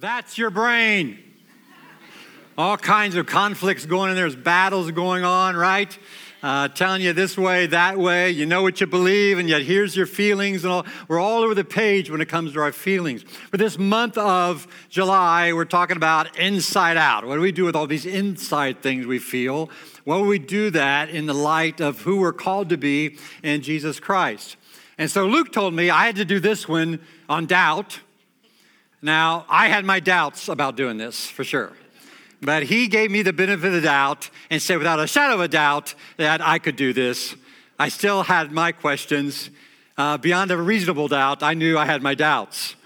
That's your brain. All kinds of conflicts going on. There's battles going on, right? Uh, telling you this way, that way. You know what you believe, and yet here's your feelings. And all. We're all over the page when it comes to our feelings. For this month of July, we're talking about inside out. What do we do with all these inside things we feel? Well, we do that in the light of who we're called to be in Jesus Christ. And so Luke told me I had to do this one on doubt now, I had my doubts about doing this for sure. But he gave me the benefit of the doubt and said, without a shadow of a doubt, that I could do this. I still had my questions. Uh, beyond a reasonable doubt, I knew I had my doubts.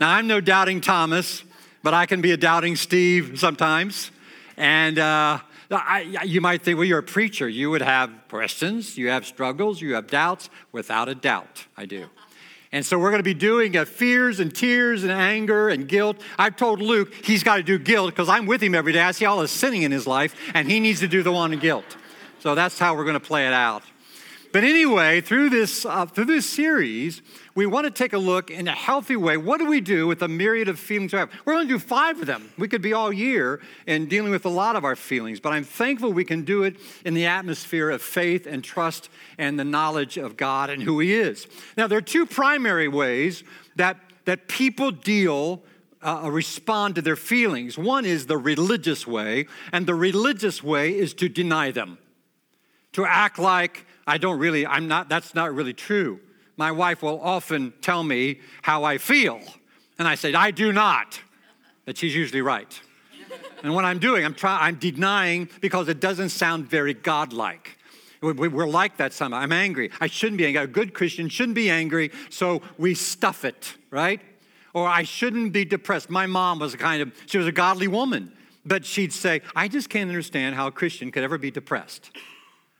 Now, I'm no doubting Thomas, but I can be a doubting Steve sometimes. And uh, I, you might think, well, you're a preacher. You would have questions, you have struggles, you have doubts. Without a doubt, I do. And so we're going to be doing uh, fears and tears and anger and guilt. I've told Luke he's got to do guilt because I'm with him every day. I see all the sinning in his life, and he needs to do the one in guilt. So that's how we're going to play it out. But anyway, through this, uh, through this series, we want to take a look in a healthy way. What do we do with the myriad of feelings we have? We're going to do five of them. We could be all year in dealing with a lot of our feelings, but I'm thankful we can do it in the atmosphere of faith and trust and the knowledge of God and who He is. Now, there are two primary ways that, that people deal uh, respond to their feelings. One is the religious way, and the religious way is to deny them, to act like I don't really, I'm not, that's not really true. My wife will often tell me how I feel. And I say, I do not. But she's usually right. and what I'm doing, I'm trying, I'm denying because it doesn't sound very godlike. We're like that somehow. I'm angry. I shouldn't be angry. A good Christian shouldn't be angry, so we stuff it, right? Or I shouldn't be depressed. My mom was a kind of, she was a godly woman, but she'd say, I just can't understand how a Christian could ever be depressed.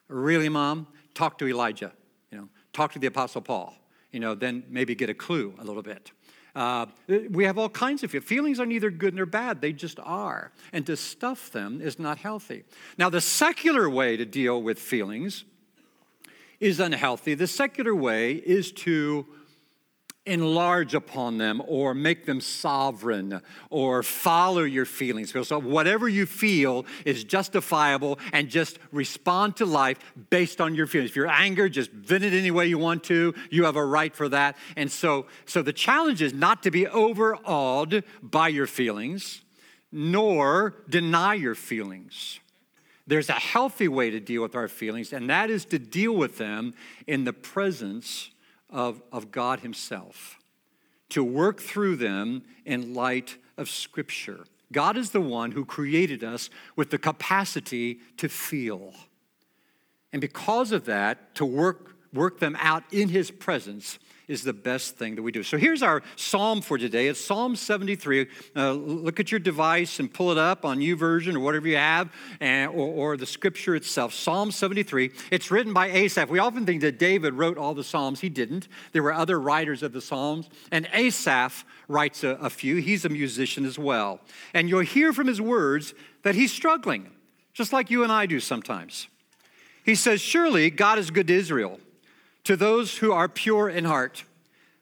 Really, mom? Talk to Elijah, you know, talk to the Apostle Paul, you know, then maybe get a clue a little bit. Uh, we have all kinds of feelings. Feelings are neither good nor bad, they just are. And to stuff them is not healthy. Now, the secular way to deal with feelings is unhealthy. The secular way is to enlarge upon them or make them sovereign or follow your feelings. So, whatever you feel is justifiable and just respond to life based on your feelings. If you're angry, just vent it any way you want to. You have a right for that. And so, so the challenge is not to be overawed by your feelings nor deny your feelings. There's a healthy way to deal with our feelings, and that is to deal with them in the presence of, of God Himself, to work through them in light of Scripture. God is the one who created us with the capacity to feel. And because of that, to work, work them out in His presence is the best thing that we do. So here's our psalm for today. It's Psalm 73. Uh, look at your device and pull it up on YouVersion or whatever you have, and, or, or the scripture itself. Psalm 73. It's written by Asaph. We often think that David wrote all the Psalms. He didn't. There were other writers of the Psalms, and Asaph writes a, a few. He's a musician as well. And you'll hear from his words that he's struggling, just like you and I do sometimes. He says, Surely God is good to Israel to those who are pure in heart.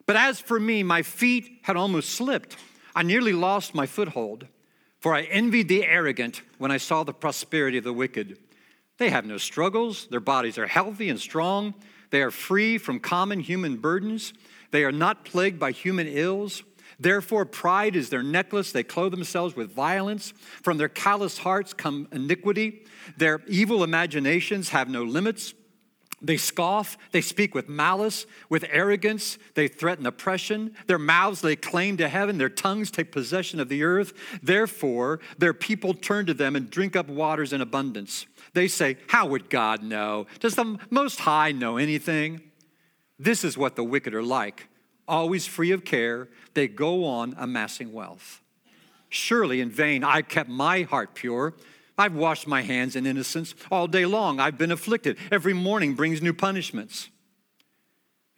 But as for me, my feet had almost slipped. I nearly lost my foothold, for I envied the arrogant when I saw the prosperity of the wicked. They have no struggles, their bodies are healthy and strong, they are free from common human burdens, they are not plagued by human ills. Therefore, pride is their necklace. They clothe themselves with violence. From their callous hearts come iniquity. Their evil imaginations have no limits. They scoff, they speak with malice, with arrogance, they threaten oppression. Their mouths lay claim to heaven, their tongues take possession of the earth. Therefore, their people turn to them and drink up waters in abundance. They say, How would God know? Does the Most High know anything? This is what the wicked are like. Always free of care, they go on amassing wealth. Surely in vain I kept my heart pure. I've washed my hands in innocence all day long. I've been afflicted. Every morning brings new punishments.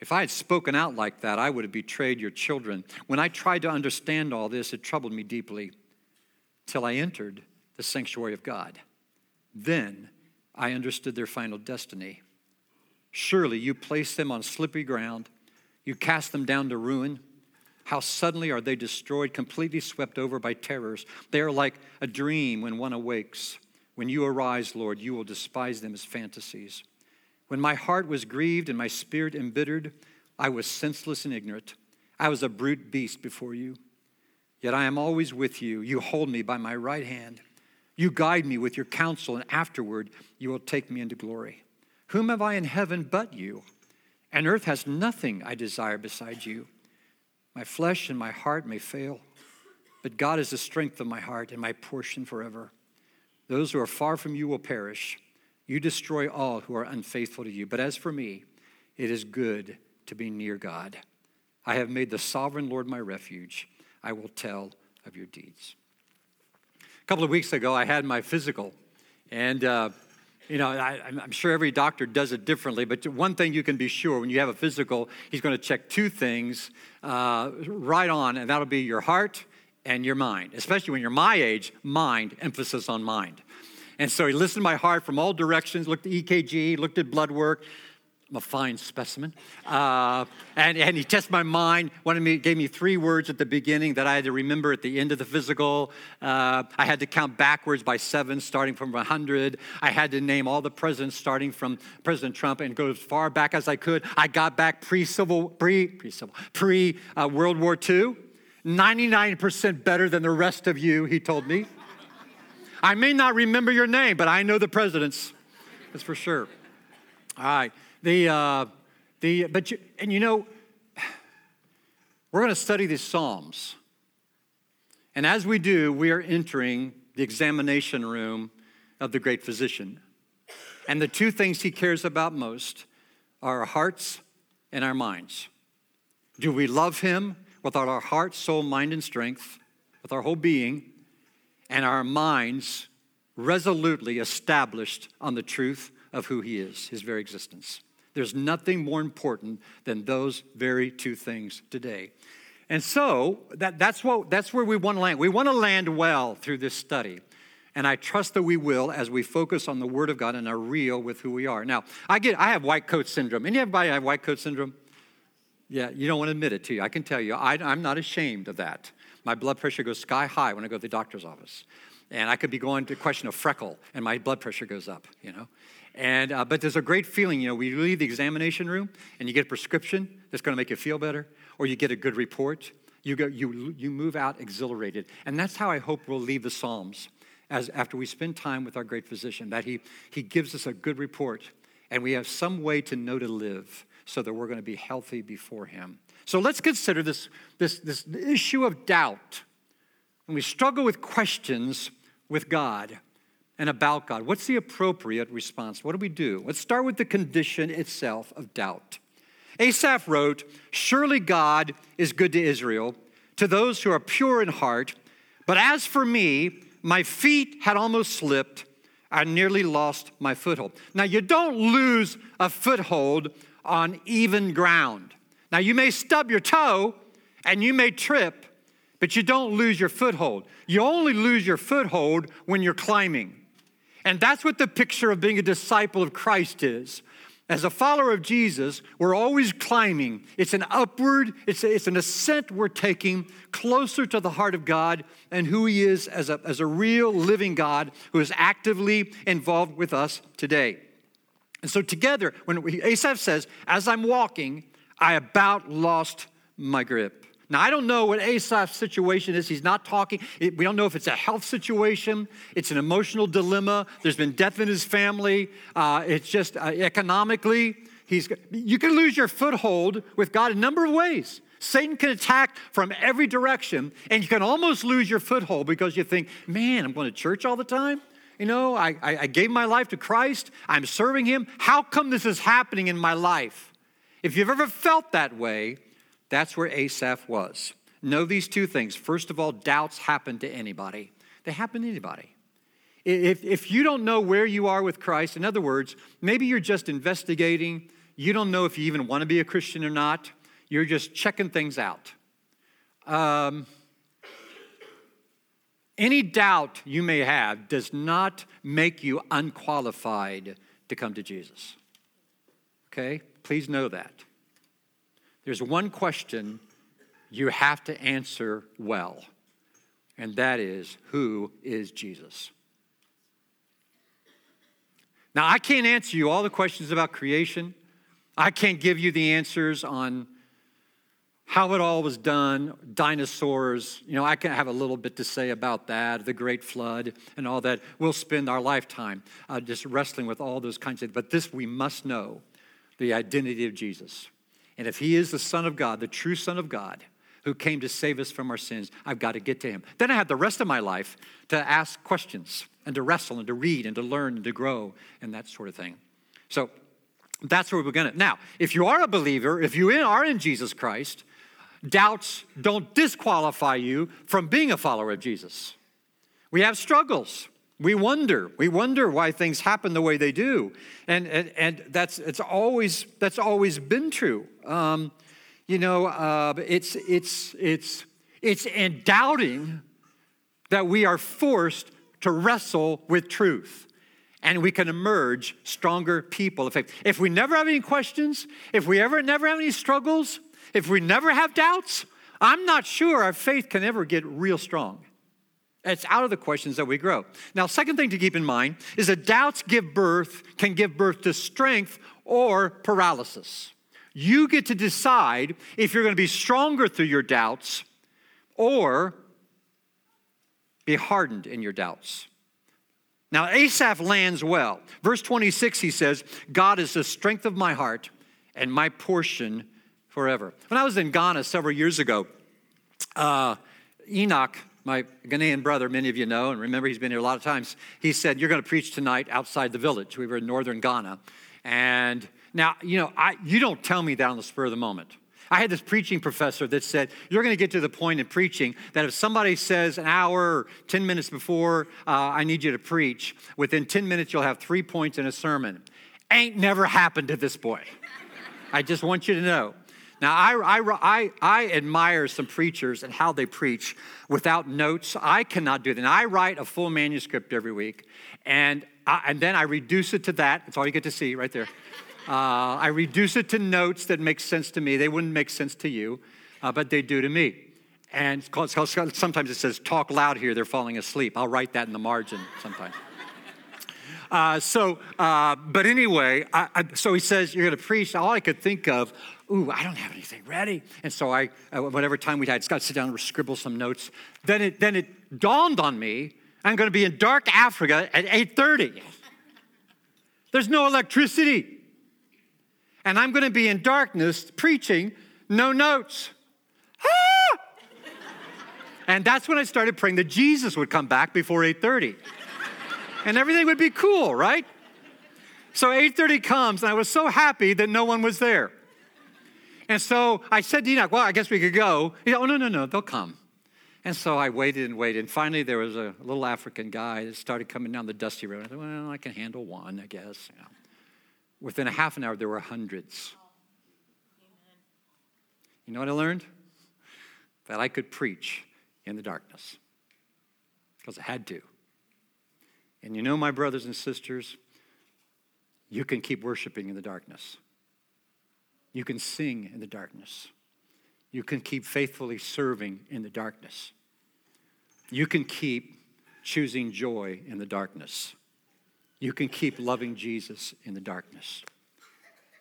If I had spoken out like that, I would have betrayed your children. When I tried to understand all this, it troubled me deeply till I entered the sanctuary of God. Then I understood their final destiny. Surely you placed them on slippery ground, you cast them down to ruin. How suddenly are they destroyed, completely swept over by terrors. They are like a dream when one awakes. When you arise, Lord, you will despise them as fantasies. When my heart was grieved and my spirit embittered, I was senseless and ignorant. I was a brute beast before you. Yet I am always with you. You hold me by my right hand. You guide me with your counsel, and afterward you will take me into glory. Whom have I in heaven but you? And earth has nothing I desire beside you. My flesh and my heart may fail, but God is the strength of my heart and my portion forever. Those who are far from you will perish. You destroy all who are unfaithful to you. But as for me, it is good to be near God. I have made the sovereign Lord my refuge. I will tell of your deeds. A couple of weeks ago, I had my physical, and uh, you know, I, am sure every doctor does it differently, but one thing you can be sure when you have a physical, he's going to check two things uh, right on, and that'll be your heart and your mind, especially when you're my age, mind, emphasis on mind. And so he listened to my heart from all directions, looked at EKG, looked at blood work, I'm a fine specimen. Uh, and, and he tested my mind, wanted me, gave me three words at the beginning that I had to remember at the end of the physical. Uh, I had to count backwards by seven, starting from 100. I had to name all the presidents, starting from President Trump, and go as far back as I could. I got back pre-civil, pre, pre-civil, pre-World uh, War II. 99% better than the rest of you, he told me. I may not remember your name, but I know the presidents. That's for sure. All right. The, uh, the, but you, and you know, we're going to study these Psalms. And as we do, we are entering the examination room of the great physician. And the two things he cares about most are our hearts and our minds. Do we love him with all our heart, soul, mind, and strength, with our whole being, and our minds resolutely established on the truth of who he is, his very existence? There's nothing more important than those very two things today. And so that, that's, what, that's where we want to land. We want to land well through this study. And I trust that we will as we focus on the Word of God and are real with who we are. Now, I get I have white coat syndrome. Anybody have white coat syndrome? Yeah, you don't want to admit it to you. I can tell you, I, I'm not ashamed of that. My blood pressure goes sky high when I go to the doctor's office. And I could be going to question a freckle, and my blood pressure goes up, you know. And, uh, but there's a great feeling, you know, we leave the examination room and you get a prescription that's going to make you feel better, or you get a good report. You, go, you, you move out exhilarated. And that's how I hope we'll leave the Psalms as after we spend time with our great physician, that he, he gives us a good report and we have some way to know to live so that we're going to be healthy before him. So let's consider this, this, this issue of doubt. When we struggle with questions with God, and about God. What's the appropriate response? What do we do? Let's start with the condition itself of doubt. Asaph wrote, Surely God is good to Israel, to those who are pure in heart. But as for me, my feet had almost slipped. I nearly lost my foothold. Now, you don't lose a foothold on even ground. Now, you may stub your toe and you may trip, but you don't lose your foothold. You only lose your foothold when you're climbing. And that's what the picture of being a disciple of Christ is. As a follower of Jesus, we're always climbing. It's an upward, it's, a, it's an ascent we're taking closer to the heart of God and who He is as a, as a real living God who is actively involved with us today. And so, together, when Asaph says, As I'm walking, I about lost my grip. Now, I don't know what Asaph's situation is. He's not talking. We don't know if it's a health situation, it's an emotional dilemma. There's been death in his family. Uh, it's just uh, economically, he's, you can lose your foothold with God a number of ways. Satan can attack from every direction, and you can almost lose your foothold because you think, man, I'm going to church all the time. You know, I, I gave my life to Christ, I'm serving Him. How come this is happening in my life? If you've ever felt that way, that's where Asaph was. Know these two things. First of all, doubts happen to anybody, they happen to anybody. If, if you don't know where you are with Christ, in other words, maybe you're just investigating, you don't know if you even want to be a Christian or not, you're just checking things out. Um, any doubt you may have does not make you unqualified to come to Jesus. Okay? Please know that. There's one question you have to answer well, and that is who is Jesus? Now, I can't answer you all the questions about creation. I can't give you the answers on how it all was done, dinosaurs. You know, I can have a little bit to say about that, the great flood, and all that. We'll spend our lifetime uh, just wrestling with all those kinds of things. But this we must know the identity of Jesus. And if he is the Son of God, the true Son of God, who came to save us from our sins, I've got to get to him. Then I have the rest of my life to ask questions and to wrestle and to read and to learn and to grow and that sort of thing. So that's where we're going to. Now, if you are a believer, if you are in Jesus Christ, doubts don't disqualify you from being a follower of Jesus. We have struggles. We wonder. We wonder why things happen the way they do. And, and, and that's, it's always, that's always been true. Um, you know, uh, it's, it's, it's, it's in doubting that we are forced to wrestle with truth and we can emerge stronger people. If, if we never have any questions, if we ever never have any struggles, if we never have doubts, I'm not sure our faith can ever get real strong. It's out of the questions that we grow. Now, second thing to keep in mind is that doubts give birth, can give birth to strength or paralysis. You get to decide if you're going to be stronger through your doubts or be hardened in your doubts. Now, Asaph lands well. Verse 26, he says, God is the strength of my heart and my portion forever. When I was in Ghana several years ago, uh, Enoch, my Ghanaian brother, many of you know, and remember he's been here a lot of times, he said, You're going to preach tonight outside the village. We were in northern Ghana. And now, you know, I, you don't tell me that on the spur of the moment. I had this preaching professor that said, You're going to get to the point in preaching that if somebody says an hour or 10 minutes before uh, I need you to preach, within 10 minutes you'll have three points in a sermon. Ain't never happened to this boy. I just want you to know. Now, I, I, I, I, admire some preachers and how they preach without notes. I cannot do that. And I write a full manuscript every week, and, I, and then I reduce it to that. That's all you get to see right there. Uh, I reduce it to notes that make sense to me. They wouldn't make sense to you, uh, but they do to me. And sometimes it says, talk loud here, they're falling asleep. I'll write that in the margin sometimes. Uh, so, uh, but anyway, I, I, so he says, You're going to preach. All I could think of, ooh, I don't have anything ready. And so I, uh, whatever time we had, got to sit down and scribble some notes. Then it, then it dawned on me, I'm going to be in dark Africa at 8.30. There's no electricity and I'm going to be in darkness preaching, no notes. Ah! and that's when I started praying that Jesus would come back before 8:30. And everything would be cool, right? So 8:30 comes and I was so happy that no one was there. And so I said to Enoch, well, I guess we could go. He said, oh, no, no, no, they'll come. And so I waited and waited. And finally, there was a little African guy that started coming down the dusty road. I said, well, I can handle one, I guess. You know. Within a half an hour, there were hundreds. You know what I learned? That I could preach in the darkness because I had to. And you know, my brothers and sisters, you can keep worshiping in the darkness. You can sing in the darkness. You can keep faithfully serving in the darkness. You can keep choosing joy in the darkness you can keep loving Jesus in the darkness.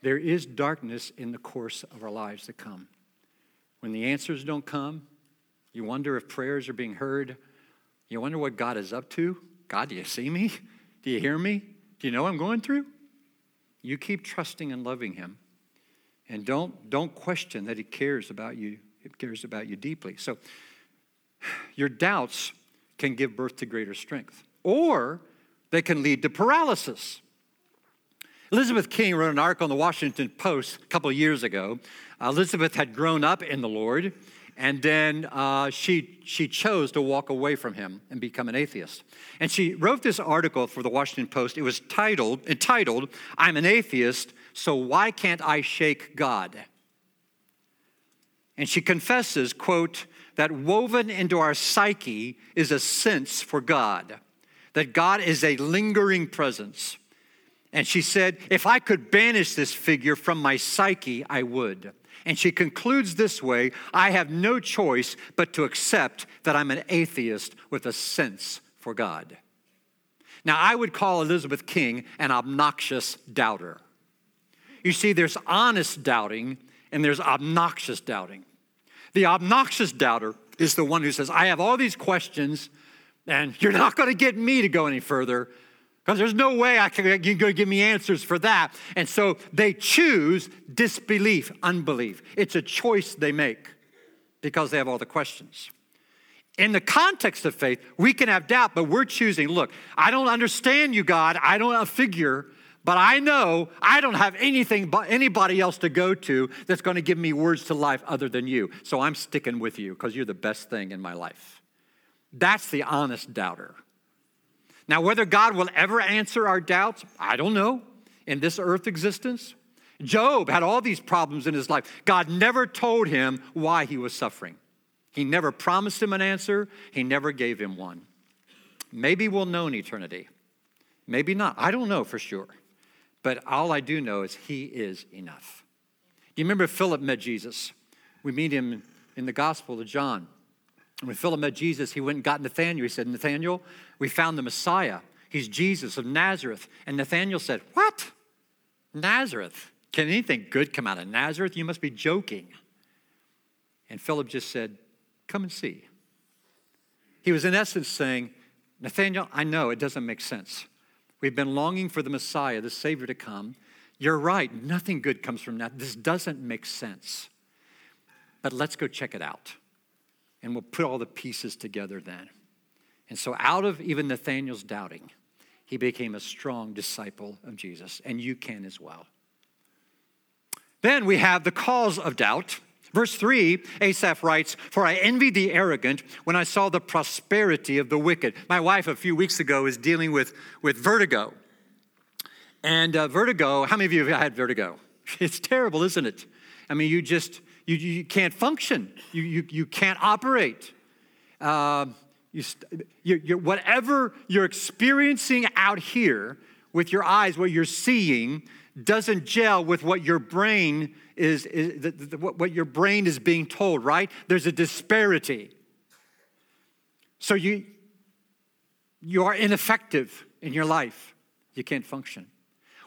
There is darkness in the course of our lives to come. When the answers don't come, you wonder if prayers are being heard. You wonder what God is up to. God, do you see me? Do you hear me? Do you know what I'm going through? You keep trusting and loving Him. And don't, don't question that He cares about you. He cares about you deeply. So your doubts can give birth to greater strength. Or they can lead to paralysis. Elizabeth King wrote an article in the Washington Post a couple years ago. Elizabeth had grown up in the Lord, and then uh, she, she chose to walk away from him and become an atheist. And she wrote this article for the Washington Post. It was titled, entitled, I'm an atheist, so why can't I shake God? And she confesses, quote, that woven into our psyche is a sense for God that God is a lingering presence. And she said, If I could banish this figure from my psyche, I would. And she concludes this way I have no choice but to accept that I'm an atheist with a sense for God. Now, I would call Elizabeth King an obnoxious doubter. You see, there's honest doubting and there's obnoxious doubting. The obnoxious doubter is the one who says, I have all these questions, and you're not going to get me to go any further because there's no way I can, you're going to give me answers for that. And so they choose disbelief, unbelief. It's a choice they make because they have all the questions. In the context of faith, we can have doubt, but we're choosing look, I don't understand you, God. I don't figure, but I know I don't have anything but anybody else to go to that's going to give me words to life other than you. So I'm sticking with you because you're the best thing in my life. That's the honest doubter. Now, whether God will ever answer our doubts, I don't know. In this earth existence, Job had all these problems in his life. God never told him why he was suffering. He never promised him an answer, he never gave him one. Maybe we'll know in eternity. Maybe not. I don't know for sure. But all I do know is he is enough. Do you remember Philip met Jesus? We meet him in the Gospel of John. When Philip met Jesus, he went and got Nathanael. He said, Nathanael, we found the Messiah. He's Jesus of Nazareth. And Nathanael said, What? Nazareth? Can anything good come out of Nazareth? You must be joking. And Philip just said, Come and see. He was, in essence, saying, Nathanael, I know it doesn't make sense. We've been longing for the Messiah, the Savior, to come. You're right, nothing good comes from that. This doesn't make sense. But let's go check it out and we'll put all the pieces together then. And so, out of even Nathanael's doubting, he became a strong disciple of Jesus, and you can as well. Then we have the cause of doubt. Verse 3, Asaph writes, For I envied the arrogant when I saw the prosperity of the wicked. My wife, a few weeks ago, is dealing with, with vertigo. And uh, vertigo, how many of you have had vertigo? It's terrible, isn't it? I mean, you just, you, you can't function, you, you, you can't operate. Uh, you, you, whatever you're experiencing out here with your eyes, what you're seeing, doesn't gel with what your brain is, is the, the, what your brain is being told, right? There's a disparity. So you, you are ineffective in your life. You can't function.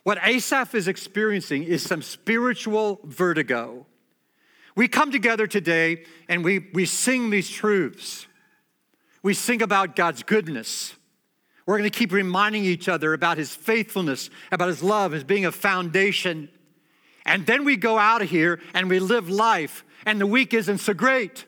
What Asaph is experiencing is some spiritual vertigo. We come together today and we, we sing these truths. We sing about God's goodness. We're going to keep reminding each other about his faithfulness, about his love as being a foundation. And then we go out of here and we live life, and the week isn't so great.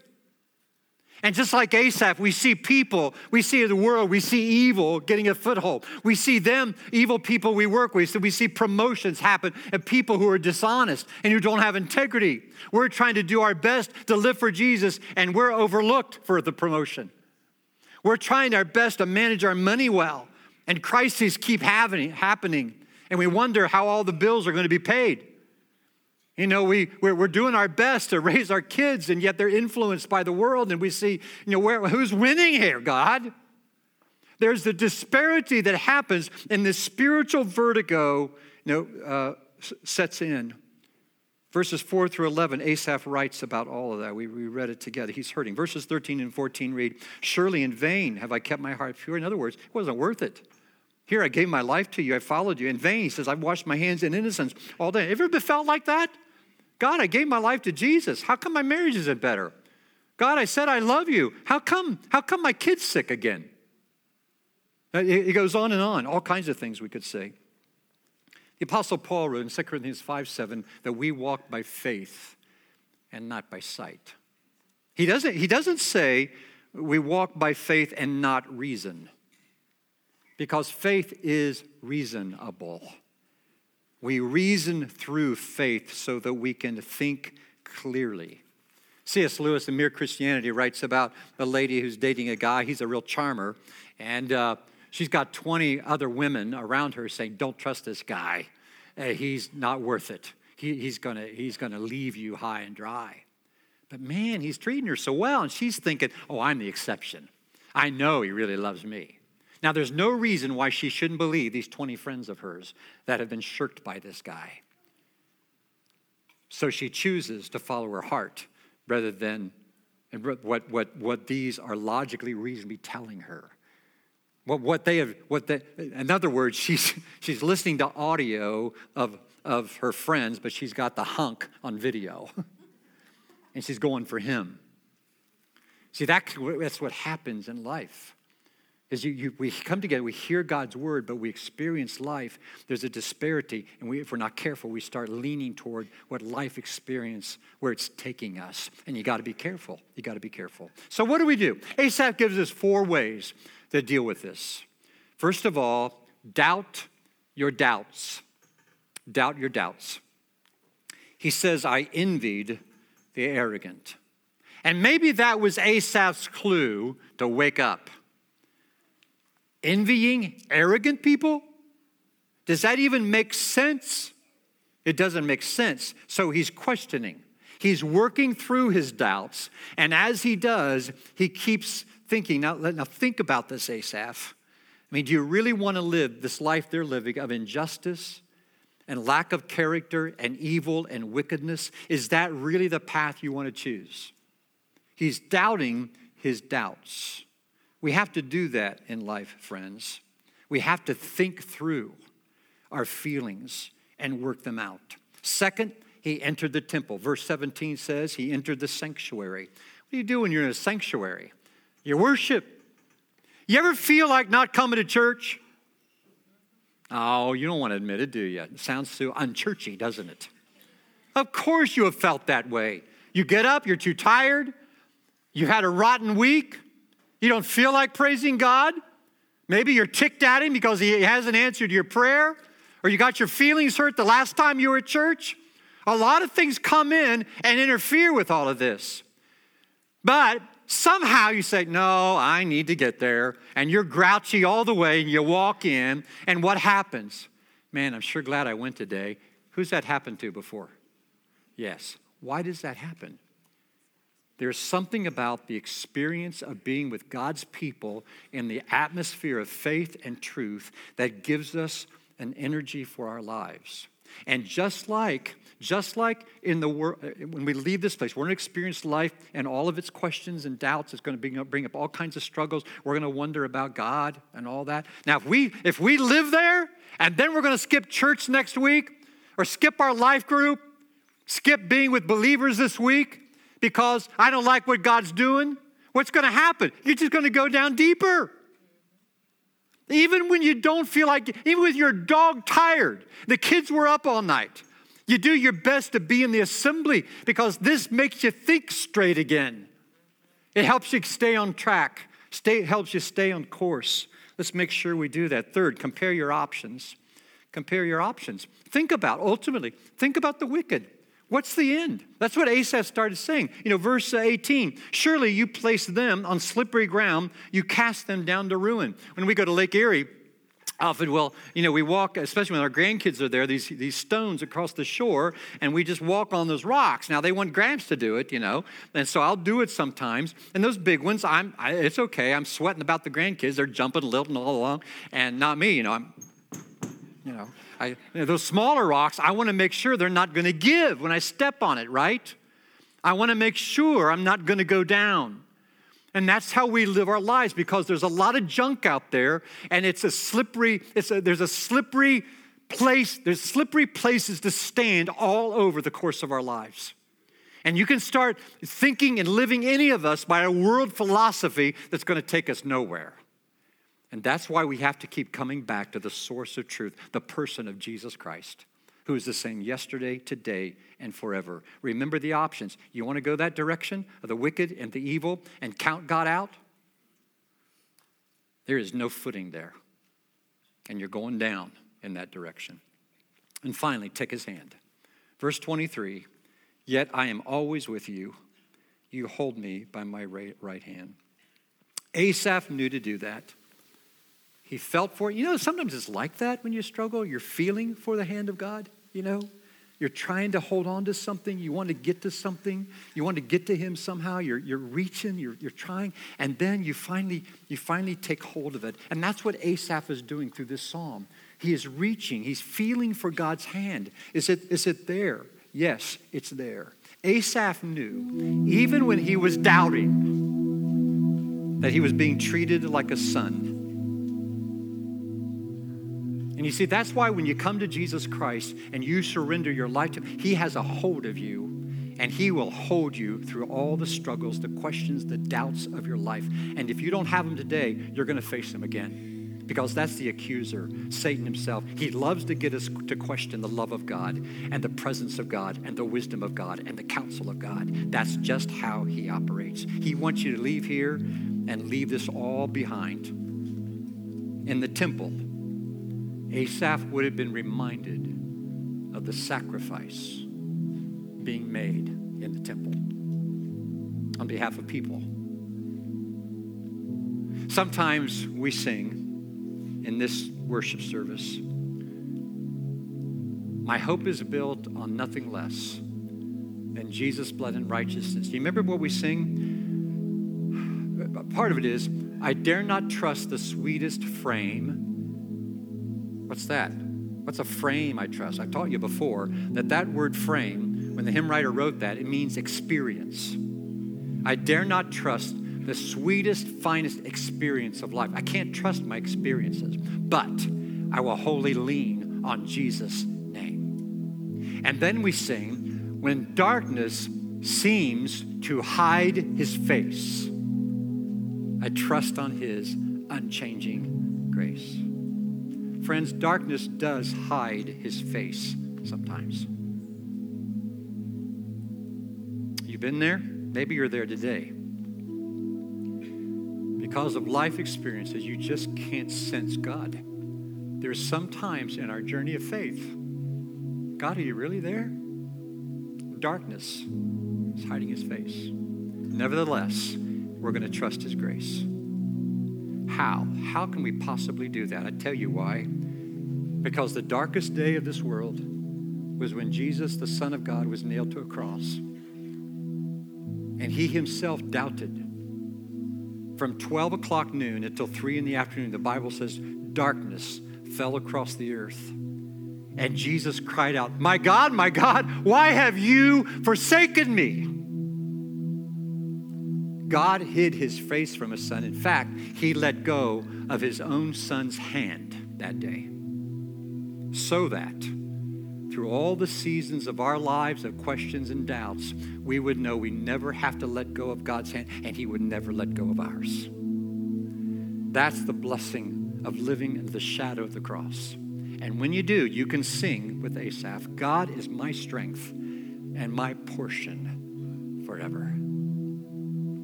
And just like Asaph, we see people, we see the world, we see evil getting a foothold. We see them, evil people we work with. So we see promotions happen and people who are dishonest and who don't have integrity. We're trying to do our best to live for Jesus and we're overlooked for the promotion. We're trying our best to manage our money well and crises keep happening, happening and we wonder how all the bills are going to be paid. You know, we, we're, we're doing our best to raise our kids, and yet they're influenced by the world, and we see, you know, where, who's winning here, God? There's the disparity that happens, and this spiritual vertigo, you know, uh, sets in. Verses 4 through 11, Asaph writes about all of that. We, we read it together. He's hurting. Verses 13 and 14 read, Surely in vain have I kept my heart pure. In other words, it wasn't worth it. Here, I gave my life to you. I followed you. In vain, he says, I've washed my hands in innocence all day. Have you ever felt like that? God, I gave my life to Jesus. How come my marriage isn't better? God, I said I love you. How come, how come my kid's sick again? Uh, it goes on and on, all kinds of things we could say. The Apostle Paul wrote in 2 Corinthians 5 7 that we walk by faith and not by sight. He doesn't, he doesn't say we walk by faith and not reason, because faith is reasonable. We reason through faith so that we can think clearly. C.S. Lewis in Mere Christianity writes about a lady who's dating a guy. He's a real charmer. And uh, she's got 20 other women around her saying, Don't trust this guy. Uh, he's not worth it. He, he's going he's gonna leave you high and dry. But man, he's treating her so well. And she's thinking, Oh, I'm the exception. I know he really loves me. Now, there's no reason why she shouldn't believe these 20 friends of hers that have been shirked by this guy. So she chooses to follow her heart rather than what, what, what these are logically, reasonably telling her. What, what they have, what they, in other words, she's, she's listening to audio of, of her friends, but she's got the hunk on video. and she's going for him. See, that, that's what happens in life. Is you, you, we come together, we hear God's word, but we experience life. There's a disparity, and we, if we're not careful, we start leaning toward what life experience, where it's taking us. And you got to be careful. You got to be careful. So, what do we do? Asaph gives us four ways to deal with this. First of all, doubt your doubts. Doubt your doubts. He says, I envied the arrogant. And maybe that was Asaph's clue to wake up envying arrogant people? Does that even make sense? It doesn't make sense. So he's questioning. He's working through his doubts. And as he does, he keeps thinking. Now, now think about this, Asaph. I mean, do you really want to live this life they're living of injustice and lack of character and evil and wickedness? Is that really the path you want to choose? He's doubting his doubts. We have to do that in life, friends. We have to think through our feelings and work them out. Second, he entered the temple. Verse 17 says he entered the sanctuary. What do you do when you're in a sanctuary? You worship. You ever feel like not coming to church? Oh, you don't want to admit it, do you? It sounds so unchurchy, doesn't it? Of course you have felt that way. You get up, you're too tired, you had a rotten week, you don't feel like praising God? Maybe you're ticked at him because he hasn't answered your prayer, or you got your feelings hurt the last time you were at church. A lot of things come in and interfere with all of this. But somehow you say, No, I need to get there. And you're grouchy all the way, and you walk in, and what happens? Man, I'm sure glad I went today. Who's that happened to before? Yes. Why does that happen? There's something about the experience of being with God's people in the atmosphere of faith and truth that gives us an energy for our lives. And just like just like in the world, uh, when we leave this place, we're going to experience life and all of its questions and doubts. It's going to bring up all kinds of struggles. We're going to wonder about God and all that. Now, if we if we live there and then we're going to skip church next week, or skip our life group, skip being with believers this week, because I don't like what God's doing, what's going to happen? You're just going to go down deeper. Even when you don't feel like, even with your dog tired, the kids were up all night. You do your best to be in the assembly because this makes you think straight again. It helps you stay on track, stay, helps you stay on course. Let's make sure we do that. Third, compare your options. Compare your options. Think about, ultimately, think about the wicked. What's the end? That's what Asaph started saying. You know, verse 18 Surely you place them on slippery ground, you cast them down to ruin. When we go to Lake Erie, often well you know we walk especially when our grandkids are there these, these stones across the shore and we just walk on those rocks now they want gramps to do it you know and so i'll do it sometimes and those big ones i'm I, it's okay i'm sweating about the grandkids they're jumping lilting all along and not me you know i'm you know I, you know, those smaller rocks, I want to make sure they're not going to give when I step on it, right? I want to make sure I'm not going to go down. And that's how we live our lives because there's a lot of junk out there and it's a slippery, it's a, there's a slippery place, there's slippery places to stand all over the course of our lives. And you can start thinking and living any of us by a world philosophy that's going to take us nowhere. And that's why we have to keep coming back to the source of truth, the person of Jesus Christ, who is the same yesterday, today, and forever. Remember the options. You want to go that direction of the wicked and the evil and count God out? There is no footing there. And you're going down in that direction. And finally, take his hand. Verse 23 Yet I am always with you. You hold me by my right hand. Asaph knew to do that. He felt for it. You know, sometimes it's like that when you struggle. You're feeling for the hand of God, you know? You're trying to hold on to something. You want to get to something. You want to get to Him somehow. You're, you're reaching, you're, you're trying. And then you finally, you finally take hold of it. And that's what Asaph is doing through this psalm. He is reaching, he's feeling for God's hand. Is it, is it there? Yes, it's there. Asaph knew, even when he was doubting, that he was being treated like a son. And you see, that's why when you come to Jesus Christ and you surrender your life to Him, He has a hold of you and He will hold you through all the struggles, the questions, the doubts of your life. And if you don't have them today, you're going to face them again because that's the accuser, Satan himself. He loves to get us to question the love of God and the presence of God and the wisdom of God and the counsel of God. That's just how he operates. He wants you to leave here and leave this all behind. In the temple, Asaph would have been reminded of the sacrifice being made in the temple on behalf of people. Sometimes we sing, in this worship service. My hope is built on nothing less than Jesus' blood and righteousness. Do you remember what we sing? Part of it is, I dare not trust the sweetest frame. What's that? What's a frame I trust? I've taught you before that that word frame, when the hymn writer wrote that, it means experience. I dare not trust the sweetest, finest experience of life. I can't trust my experiences, but I will wholly lean on Jesus' name. And then we sing, when darkness seems to hide his face, I trust on his unchanging grace. Friends, darkness does hide his face sometimes. You've been there? Maybe you're there today because of life experiences, you just can't sense God. There's some times in our journey of faith, God, are you really there? Darkness is hiding his face. Nevertheless, we're going to trust his grace. How? How can we possibly do that? I tell you why. Because the darkest day of this world was when Jesus, the Son of God, was nailed to a cross. And he himself doubted from 12 o'clock noon until 3 in the afternoon, the Bible says darkness fell across the earth. And Jesus cried out, My God, my God, why have you forsaken me? God hid his face from his son. In fact, he let go of his own son's hand that day so that through all the seasons of our lives of questions and doubts, we would know we never have to let go of God's hand and He would never let go of ours. That's the blessing of living in the shadow of the cross. And when you do, you can sing with Asaph God is my strength and my portion forever.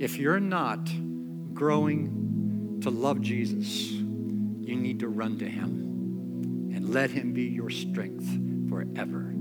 If you're not growing to love Jesus, you need to run to Him and let Him be your strength forever.